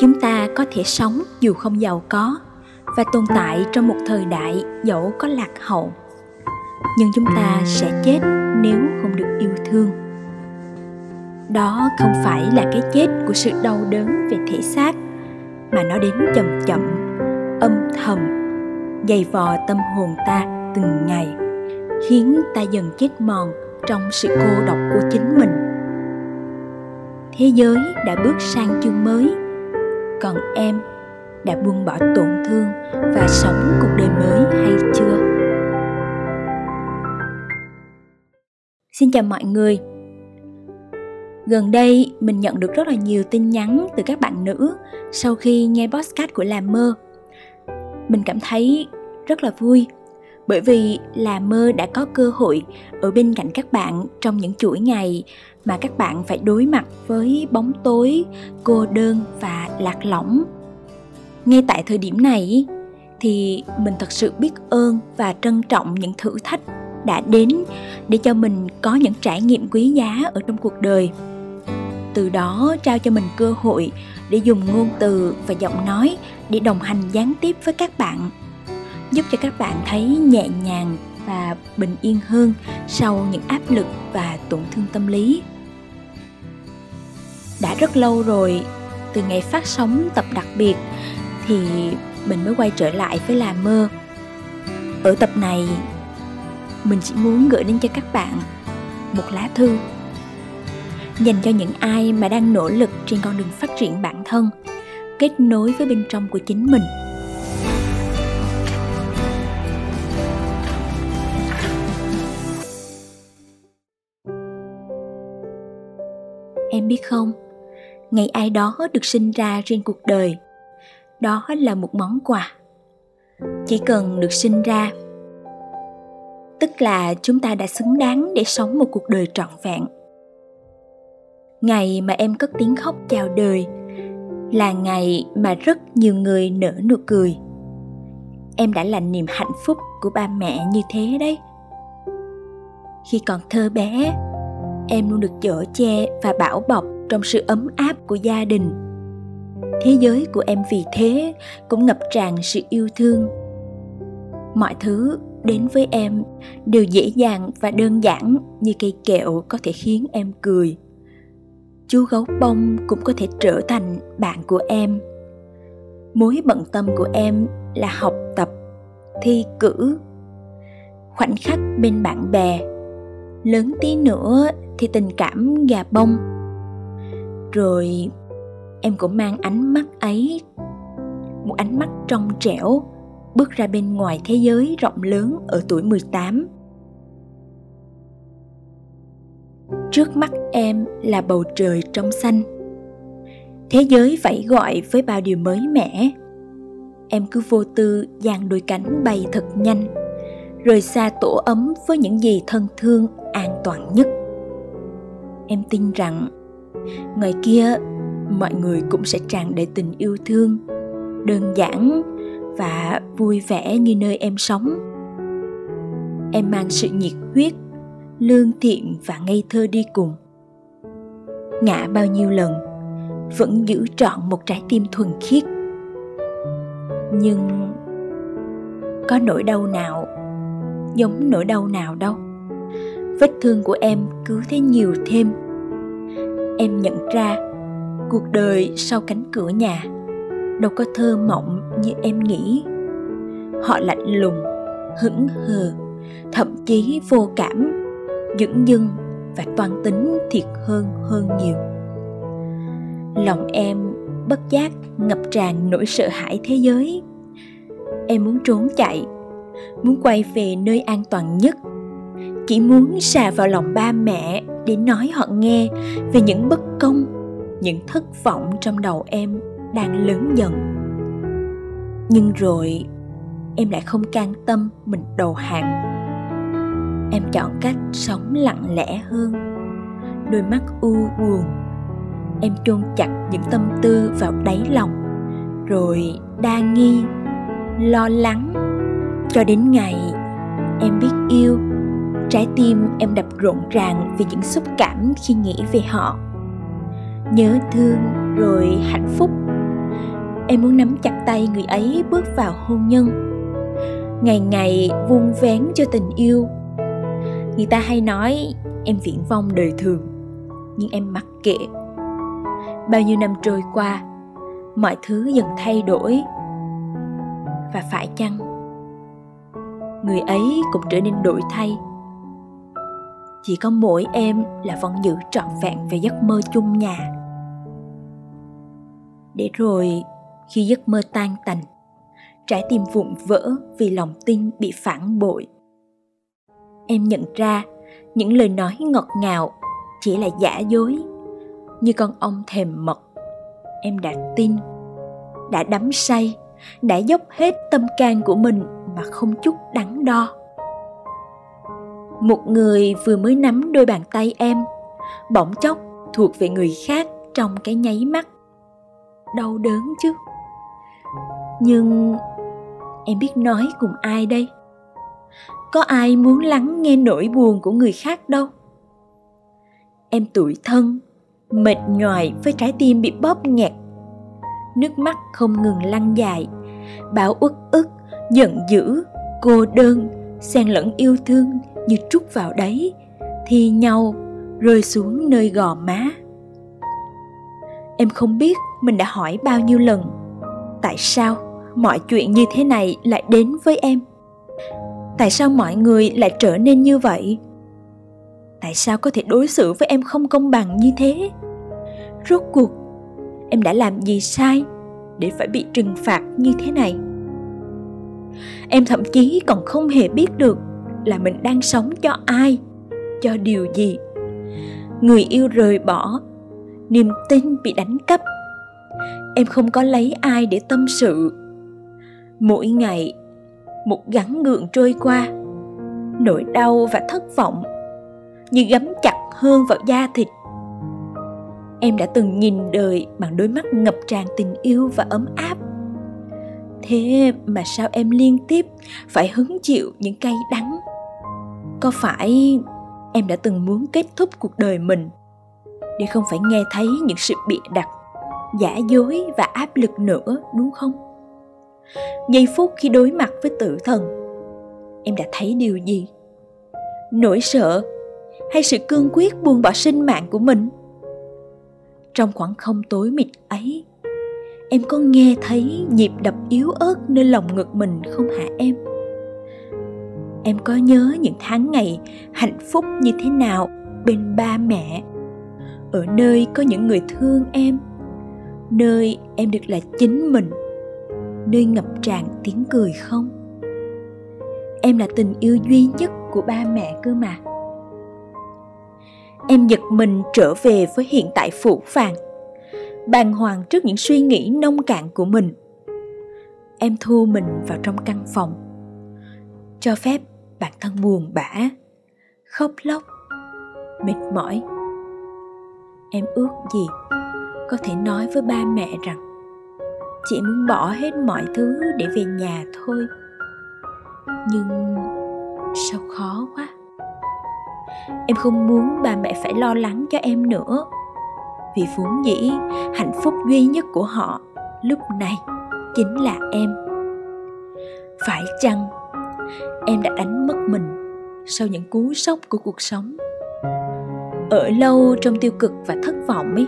chúng ta có thể sống dù không giàu có và tồn tại trong một thời đại dẫu có lạc hậu. Nhưng chúng ta sẽ chết nếu không được yêu thương. Đó không phải là cái chết của sự đau đớn về thể xác, mà nó đến chậm chậm, âm thầm, dày vò tâm hồn ta từng ngày, khiến ta dần chết mòn trong sự cô độc của chính mình. Thế giới đã bước sang chương mới còn em đã buông bỏ tổn thương và sống cuộc đời mới hay chưa? Xin chào mọi người. Gần đây, mình nhận được rất là nhiều tin nhắn từ các bạn nữ sau khi nghe podcast của làm mơ. Mình cảm thấy rất là vui bởi vì là mơ đã có cơ hội ở bên cạnh các bạn trong những chuỗi ngày mà các bạn phải đối mặt với bóng tối, cô đơn và lạc lõng. Ngay tại thời điểm này thì mình thật sự biết ơn và trân trọng những thử thách đã đến để cho mình có những trải nghiệm quý giá ở trong cuộc đời. Từ đó trao cho mình cơ hội để dùng ngôn từ và giọng nói để đồng hành gián tiếp với các bạn giúp cho các bạn thấy nhẹ nhàng và bình yên hơn sau những áp lực và tổn thương tâm lý. Đã rất lâu rồi, từ ngày phát sóng tập đặc biệt thì mình mới quay trở lại với làm mơ. Ở tập này, mình chỉ muốn gửi đến cho các bạn một lá thư dành cho những ai mà đang nỗ lực trên con đường phát triển bản thân, kết nối với bên trong của chính mình. Em biết không? Ngày ai đó được sinh ra trên cuộc đời. Đó là một món quà. Chỉ cần được sinh ra. Tức là chúng ta đã xứng đáng để sống một cuộc đời trọn vẹn. Ngày mà em cất tiếng khóc chào đời là ngày mà rất nhiều người nở nụ cười. Em đã là niềm hạnh phúc của ba mẹ như thế đấy. Khi còn thơ bé em luôn được chở che và bảo bọc trong sự ấm áp của gia đình. Thế giới của em vì thế cũng ngập tràn sự yêu thương. Mọi thứ đến với em đều dễ dàng và đơn giản như cây kẹo có thể khiến em cười. Chú gấu bông cũng có thể trở thành bạn của em. Mối bận tâm của em là học tập, thi cử, khoảnh khắc bên bạn bè lớn tí nữa thì tình cảm gà bông rồi em cũng mang ánh mắt ấy một ánh mắt trong trẻo bước ra bên ngoài thế giới rộng lớn ở tuổi 18. Trước mắt em là bầu trời trong xanh. Thế giới vẫy gọi với bao điều mới mẻ. Em cứ vô tư dang đôi cánh bay thật nhanh, rời xa tổ ấm với những gì thân thương an toàn nhất. Em tin rằng ngoài kia, mọi người cũng sẽ tràn đầy tình yêu thương, đơn giản và vui vẻ như nơi em sống. Em mang sự nhiệt huyết, lương thiện và ngây thơ đi cùng. Ngã bao nhiêu lần, vẫn giữ trọn một trái tim thuần khiết. Nhưng có nỗi đau nào giống nỗi đau nào đâu. Vết thương của em cứ thế nhiều thêm. Em nhận ra, cuộc đời sau cánh cửa nhà đâu có thơ mộng như em nghĩ. Họ lạnh lùng, hững hờ, thậm chí vô cảm dửng dưng và toan tính thiệt hơn hơn nhiều. Lòng em bất giác ngập tràn nỗi sợ hãi thế giới. Em muốn trốn chạy muốn quay về nơi an toàn nhất. Chỉ muốn xà vào lòng ba mẹ để nói họ nghe về những bất công, những thất vọng trong đầu em đang lớn dần. Nhưng rồi, em lại không can tâm mình đầu hàng. Em chọn cách sống lặng lẽ hơn. Đôi mắt u buồn. Em chôn chặt những tâm tư vào đáy lòng, rồi đa nghi, lo lắng cho đến ngày em biết yêu. Trái tim em đập rộn ràng vì những xúc cảm khi nghĩ về họ. Nhớ thương rồi hạnh phúc. Em muốn nắm chặt tay người ấy bước vào hôn nhân. Ngày ngày vuông vén cho tình yêu. Người ta hay nói em viễn vong đời thường, nhưng em mặc kệ. Bao nhiêu năm trôi qua, mọi thứ dần thay đổi. Và phải chăng người ấy cũng trở nên đổi thay. Chỉ có mỗi em là vẫn giữ trọn vẹn về giấc mơ chung nhà. Để rồi, khi giấc mơ tan tành, trái tim vụn vỡ vì lòng tin bị phản bội. Em nhận ra những lời nói ngọt ngào chỉ là giả dối, như con ong thèm mật. Em đã tin, đã đắm say, đã dốc hết tâm can của mình mà không chút đắn đo. Một người vừa mới nắm đôi bàn tay em, bỗng chốc thuộc về người khác trong cái nháy mắt. Đau đớn chứ. Nhưng em biết nói cùng ai đây? Có ai muốn lắng nghe nỗi buồn của người khác đâu? Em tủi thân, mệt nhoài với trái tim bị bóp nghẹt. Nước mắt không ngừng lăn dài, bão uất ức giận dữ, cô đơn, xen lẫn yêu thương như trút vào đấy thi nhau rơi xuống nơi gò má. Em không biết mình đã hỏi bao nhiêu lần, tại sao mọi chuyện như thế này lại đến với em? Tại sao mọi người lại trở nên như vậy? Tại sao có thể đối xử với em không công bằng như thế? Rốt cuộc, em đã làm gì sai để phải bị trừng phạt như thế này? Em thậm chí còn không hề biết được là mình đang sống cho ai, cho điều gì. Người yêu rời bỏ, niềm tin bị đánh cắp. Em không có lấy ai để tâm sự. Mỗi ngày, một gắn gượng trôi qua, nỗi đau và thất vọng như gắm chặt hơn vào da thịt. Em đã từng nhìn đời bằng đôi mắt ngập tràn tình yêu và ấm áp thế mà sao em liên tiếp phải hứng chịu những cay đắng? Có phải em đã từng muốn kết thúc cuộc đời mình để không phải nghe thấy những sự bịa đặt, giả dối và áp lực nữa, đúng không? Giây phút khi đối mặt với tử thần, em đã thấy điều gì? Nỗi sợ hay sự cương quyết buông bỏ sinh mạng của mình? Trong khoảng không tối mịt ấy em có nghe thấy nhịp đập yếu ớt nơi lòng ngực mình không hả em? Em có nhớ những tháng ngày hạnh phúc như thế nào bên ba mẹ? Ở nơi có những người thương em, nơi em được là chính mình, nơi ngập tràn tiếng cười không? Em là tình yêu duy nhất của ba mẹ cơ mà. Em giật mình trở về với hiện tại phủ phàng bàng hoàng trước những suy nghĩ nông cạn của mình. Em thu mình vào trong căn phòng. Cho phép bản thân buồn bã, khóc lóc, mệt mỏi. Em ước gì có thể nói với ba mẹ rằng chị muốn bỏ hết mọi thứ để về nhà thôi. Nhưng sao khó quá. Em không muốn ba mẹ phải lo lắng cho em nữa vì vốn dĩ hạnh phúc duy nhất của họ lúc này chính là em. Phải chăng em đã đánh mất mình sau những cú sốc của cuộc sống? Ở lâu trong tiêu cực và thất vọng ấy,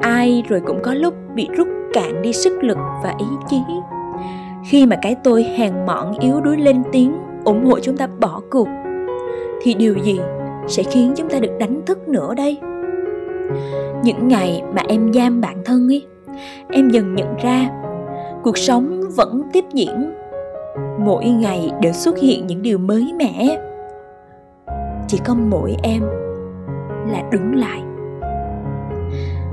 ai rồi cũng có lúc bị rút cạn đi sức lực và ý chí. Khi mà cái tôi hèn mọn yếu đuối lên tiếng, ủng hộ chúng ta bỏ cuộc, thì điều gì sẽ khiến chúng ta được đánh thức nữa đây? Những ngày mà em giam bản thân ấy, em dần nhận ra cuộc sống vẫn tiếp diễn. Mỗi ngày đều xuất hiện những điều mới mẻ. Chỉ có mỗi em là đứng lại.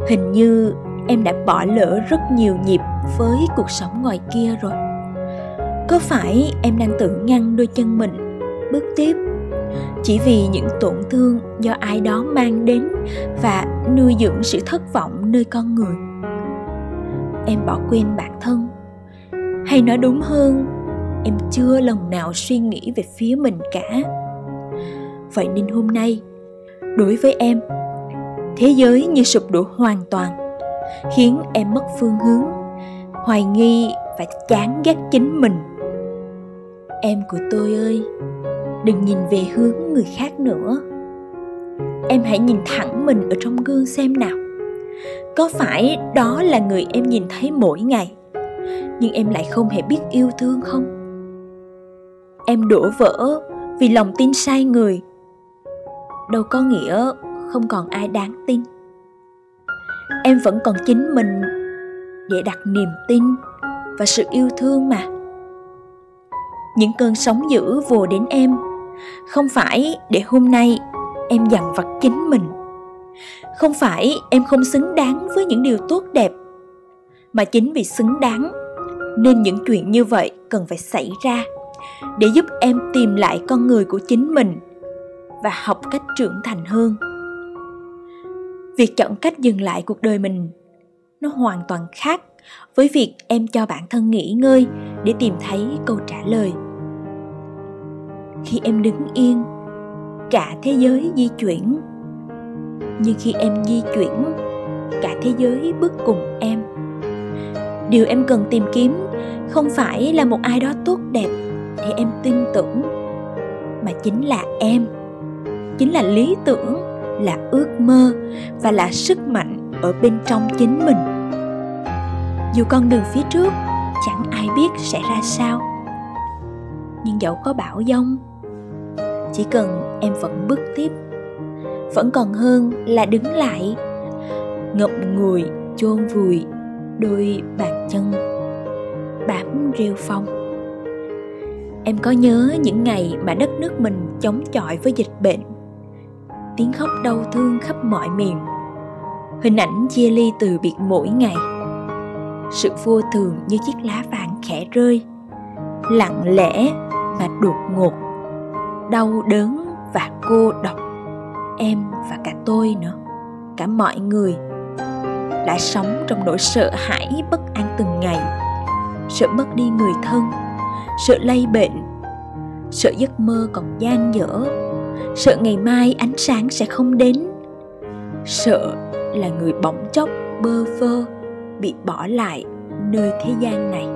Hình như em đã bỏ lỡ rất nhiều nhịp với cuộc sống ngoài kia rồi. Có phải em đang tự ngăn đôi chân mình bước tiếp chỉ vì những tổn thương do ai đó mang đến và nuôi dưỡng sự thất vọng nơi con người. Em bỏ quên bản thân. Hay nói đúng hơn, em chưa lần nào suy nghĩ về phía mình cả. Vậy nên hôm nay, đối với em, thế giới như sụp đổ hoàn toàn, khiến em mất phương hướng, hoài nghi và chán ghét chính mình. Em của tôi ơi đừng nhìn về hướng người khác nữa. Em hãy nhìn thẳng mình ở trong gương xem nào. Có phải đó là người em nhìn thấy mỗi ngày, nhưng em lại không hề biết yêu thương không? Em đổ vỡ vì lòng tin sai người. Đâu có nghĩa không còn ai đáng tin. Em vẫn còn chính mình để đặt niềm tin và sự yêu thương mà. Những cơn sóng dữ vồ đến em không phải để hôm nay em dằn vặt chính mình. Không phải em không xứng đáng với những điều tốt đẹp, mà chính vì xứng đáng nên những chuyện như vậy cần phải xảy ra để giúp em tìm lại con người của chính mình và học cách trưởng thành hơn. Việc chọn cách dừng lại cuộc đời mình, nó hoàn toàn khác với việc em cho bản thân nghỉ ngơi để tìm thấy câu trả lời khi em đứng yên, cả thế giới di chuyển. Nhưng khi em di chuyển, cả thế giới bước cùng em. Điều em cần tìm kiếm không phải là một ai đó tốt đẹp để em tin tưởng, mà chính là em. Chính là lý tưởng, là ước mơ và là sức mạnh ở bên trong chính mình. Dù con đường phía trước chẳng ai biết sẽ ra sao, nhưng dẫu có bão giông chỉ cần em vẫn bước tiếp. Vẫn còn hơn là đứng lại. Ngậm ngùi, chôn vùi đôi bàn chân. Bám rêu phong. Em có nhớ những ngày mà đất nước mình chống chọi với dịch bệnh? Tiếng khóc đau thương khắp mọi miền. Hình ảnh chia ly từ biệt mỗi ngày. Sự vô thường như chiếc lá vàng khẽ rơi. Lặng lẽ và đột ngột đau đớn và cô độc, em và cả tôi nữa, cả mọi người đã sống trong nỗi sợ hãi bất an từng ngày. Sợ mất đi người thân, sợ lây bệnh, sợ giấc mơ còn gian dở, sợ ngày mai ánh sáng sẽ không đến, sợ là người bỗng chốc bơ vơ bị bỏ lại nơi thế gian này.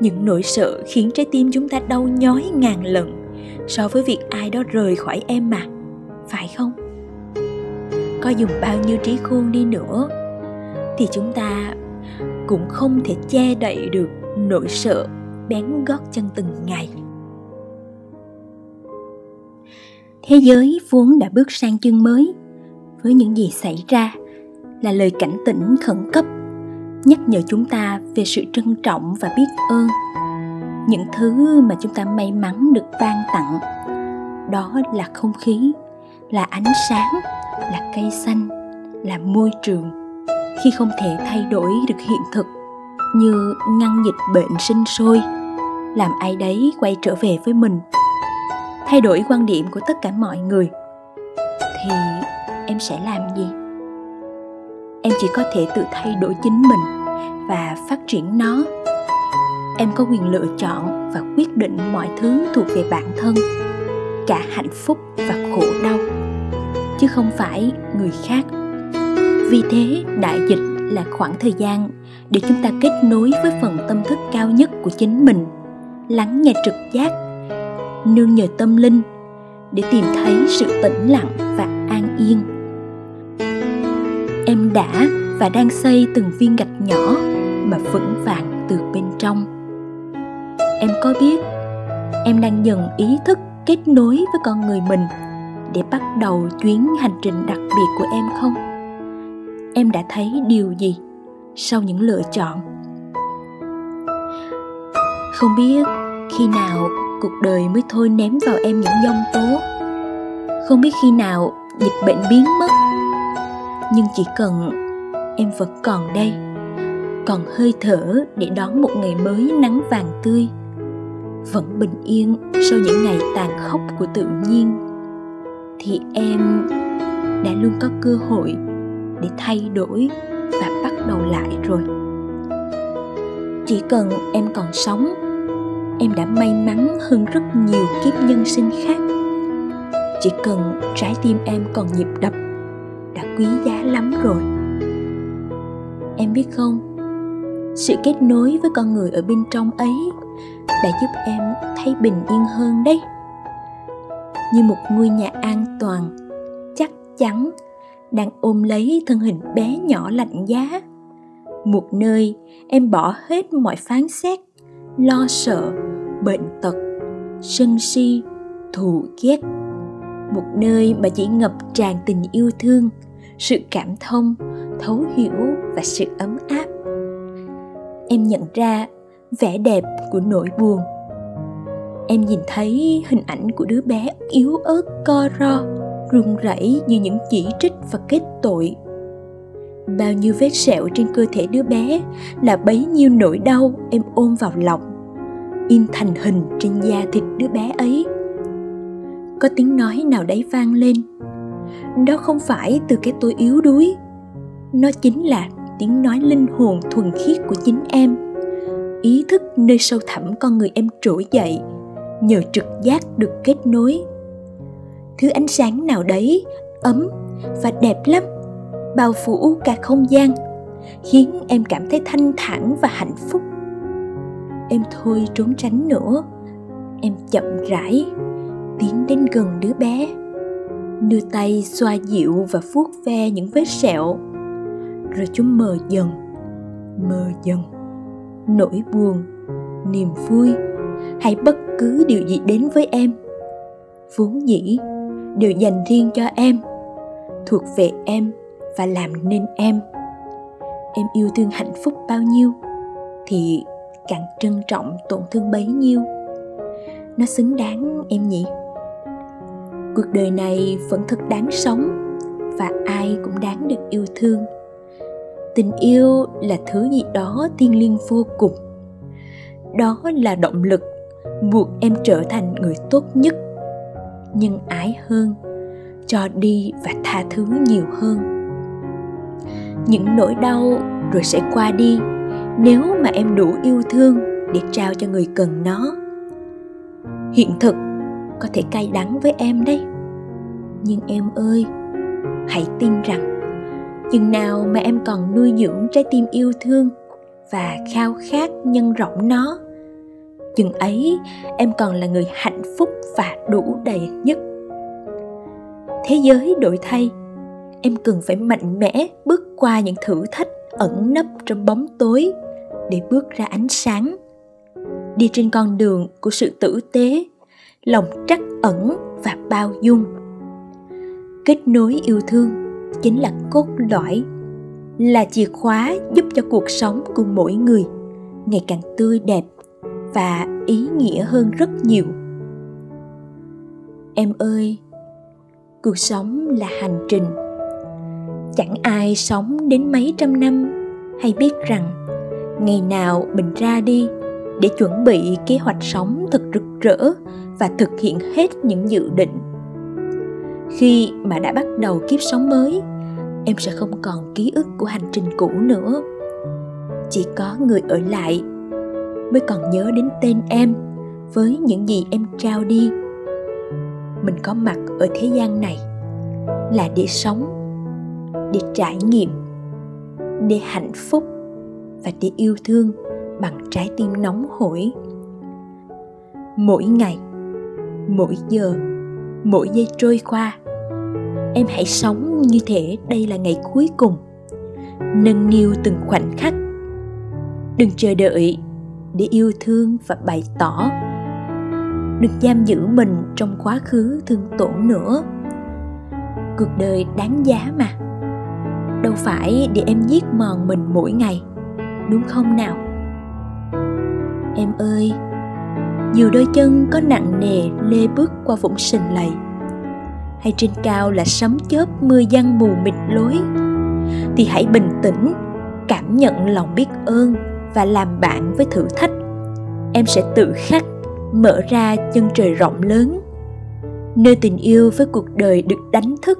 Những nỗi sợ khiến trái tim chúng ta đau nhói ngàn lần so với việc ai đó rời khỏi em mà, phải không? Có dùng bao nhiêu trí khôn đi nữa, thì chúng ta cũng không thể che đậy được nỗi sợ bén gót chân từng ngày. Thế giới vốn đã bước sang chương mới, với những gì xảy ra là lời cảnh tỉnh khẩn cấp, nhắc nhở chúng ta về sự trân trọng và biết ơn những thứ mà chúng ta may mắn được ban tặng. Đó là không khí, là ánh sáng, là cây xanh, là môi trường. Khi không thể thay đổi được hiện thực, như ngăn dịch bệnh sinh sôi, làm ai đấy quay trở về với mình, thay đổi quan điểm của tất cả mọi người, thì em sẽ làm gì? Em chỉ có thể tự thay đổi chính mình và phát triển nó em có quyền lựa chọn và quyết định mọi thứ thuộc về bản thân, cả hạnh phúc và khổ đau, chứ không phải người khác. Vì thế, đại dịch là khoảng thời gian để chúng ta kết nối với phần tâm thức cao nhất của chính mình, lắng nghe trực giác, nương nhờ tâm linh để tìm thấy sự tĩnh lặng và an yên. Em đã và đang xây từng viên gạch nhỏ mà vững vàng từ bên trong em có biết, em đang dần ý thức kết nối với con người mình để bắt đầu chuyến hành trình đặc biệt của em không? Em đã thấy điều gì sau những lựa chọn? Không biết khi nào cuộc đời mới thôi ném vào em những dông tố. Không biết khi nào dịch bệnh biến mất. Nhưng chỉ cần em vẫn còn đây, còn hơi thở để đón một ngày mới nắng vàng tươi vẫn bình yên sau những ngày tàn khốc của tự nhiên, thì em đã luôn có cơ hội để thay đổi và bắt đầu lại rồi. Chỉ cần em còn sống, em đã may mắn hơn rất nhiều kiếp nhân sinh khác. Chỉ cần trái tim em còn nhịp đập, đã quý giá lắm rồi. Em biết không, sự kết nối với con người ở bên trong ấy đã giúp em thấy bình yên hơn đấy. Như một ngôi nhà an toàn, chắc chắn đang ôm lấy thân hình bé nhỏ lạnh giá. Một nơi em bỏ hết mọi phán xét, lo sợ, bệnh tật, sân si, thù ghét. Một nơi mà chỉ ngập tràn tình yêu thương, sự cảm thông, thấu hiểu và sự ấm áp. Em nhận ra vẻ đẹp của nỗi buồn. Em nhìn thấy hình ảnh của đứa bé yếu ớt, co ro, run rẩy như những chỉ trích và kết tội. Bao nhiêu vết sẹo trên cơ thể đứa bé là bấy nhiêu nỗi đau em ôm vào lòng, in thành hình trên da thịt đứa bé ấy. Có tiếng nói nào đấy vang lên. Đó không phải từ cái tôi yếu đuối. Nó chính là tiếng nói linh hồn thuần khiết của chính em ý thức nơi sâu thẳm con người em trỗi dậy, nhờ trực giác được kết nối. Thứ ánh sáng nào đấy, ấm và đẹp lắm, bao phủ cả không gian, khiến em cảm thấy thanh thản và hạnh phúc. Em thôi trốn tránh nữa, em chậm rãi tiến đến gần đứa bé, đưa tay xoa dịu và vuốt ve những vết sẹo. Rồi chúng mờ dần mờ dần nỗi buồn, niềm vui. Hay bất cứ điều gì đến với em. Vốn dĩ đều dành riêng cho em, thuộc về em và làm nên em. Em yêu thương hạnh phúc bao nhiêu thì càng trân trọng tổn thương bấy nhiêu. Nó xứng đáng em nhỉ? Cuộc đời này vẫn thật đáng sống và ai cũng đáng được yêu thương tình yêu là thứ gì đó thiêng liêng vô cùng. Đó là động lực buộc em trở thành người tốt nhất nhưng ái hơn, cho đi và tha thứ nhiều hơn. Những nỗi đau rồi sẽ qua đi nếu mà em đủ yêu thương để trao cho người cần nó. Hiện thực có thể cay đắng với em đấy. Nhưng em ơi, hãy tin rằng chừng nào mà em còn nuôi dưỡng trái tim yêu thương và khao khát nhân rộng nó, chừng ấy em còn là người hạnh phúc và đủ đầy nhất. Thế giới đổi thay, em cần phải mạnh mẽ bước qua những thử thách ẩn nấp trong bóng tối để bước ra ánh sáng. Đi trên con đường của sự tử tế, lòng trắc ẩn và bao dung. Kết nối yêu thương chính là cốt lõi, là chìa khóa giúp cho cuộc sống của mỗi người ngày càng tươi đẹp và ý nghĩa hơn rất nhiều. Em ơi, cuộc sống là hành trình. Chẳng ai sống đến mấy trăm năm hay biết rằng ngày nào mình ra đi để chuẩn bị kế hoạch sống thật rực rỡ và thực hiện hết những dự định khi mà đã bắt đầu kiếp sống mới, em sẽ không còn ký ức của hành trình cũ nữa. Chỉ có người ở lại mới còn nhớ đến tên em với những gì em trao đi. Mình có mặt ở thế gian này là để sống, để trải nghiệm, để hạnh phúc và để yêu thương bằng trái tim nóng hổi. Mỗi ngày, mỗi giờ mỗi giây trôi qua. Em hãy sống như thể đây là ngày cuối cùng. Nâng niu từng khoảnh khắc. Đừng chờ đợi để yêu thương và bày tỏ. Đừng giam giữ mình trong quá khứ thương tổn nữa. Cuộc đời đáng giá mà. Đâu phải để em giết mòn mình mỗi ngày, đúng không nào? Em ơi dù đôi chân có nặng nề lê bước qua vũng sình lầy. Hay trên cao là sấm chớp mưa giăng mù mịt lối. Thì hãy bình tĩnh, cảm nhận lòng biết ơn và làm bạn với thử thách. Em sẽ tự khắc mở ra chân trời rộng lớn. Nơi tình yêu với cuộc đời được đánh thức.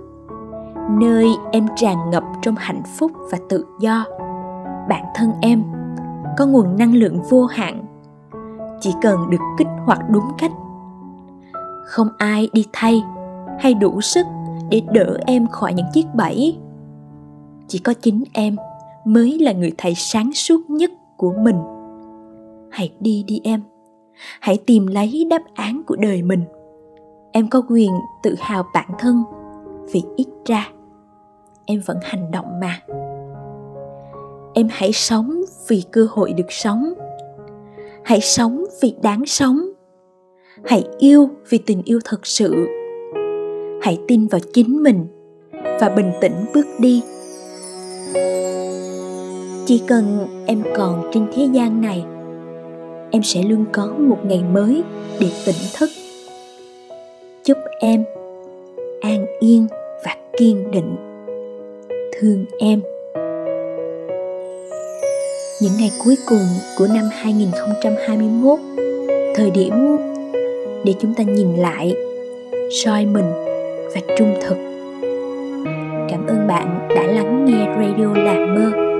Nơi em tràn ngập trong hạnh phúc và tự do. Bản thân em có nguồn năng lượng vô hạn chỉ cần được kích hoạt đúng cách. Không ai đi thay hay đủ sức để đỡ em khỏi những chiếc bẫy. Chỉ có chính em mới là người thầy sáng suốt nhất của mình. Hãy đi đi em. Hãy tìm lấy đáp án của đời mình. Em có quyền tự hào bản thân vì ít ra em vẫn hành động mà. Em hãy sống vì cơ hội được sống hãy sống vì đáng sống. Hãy yêu vì tình yêu thật sự. Hãy tin vào chính mình và bình tĩnh bước đi. Chỉ cần em còn trên thế gian này, em sẽ luôn có một ngày mới để tỉnh thức. Chúc em an yên và kiên định. Thương em những ngày cuối cùng của năm 2021 thời điểm để chúng ta nhìn lại soi mình và trung thực. Cảm ơn bạn đã lắng nghe radio làm mơ.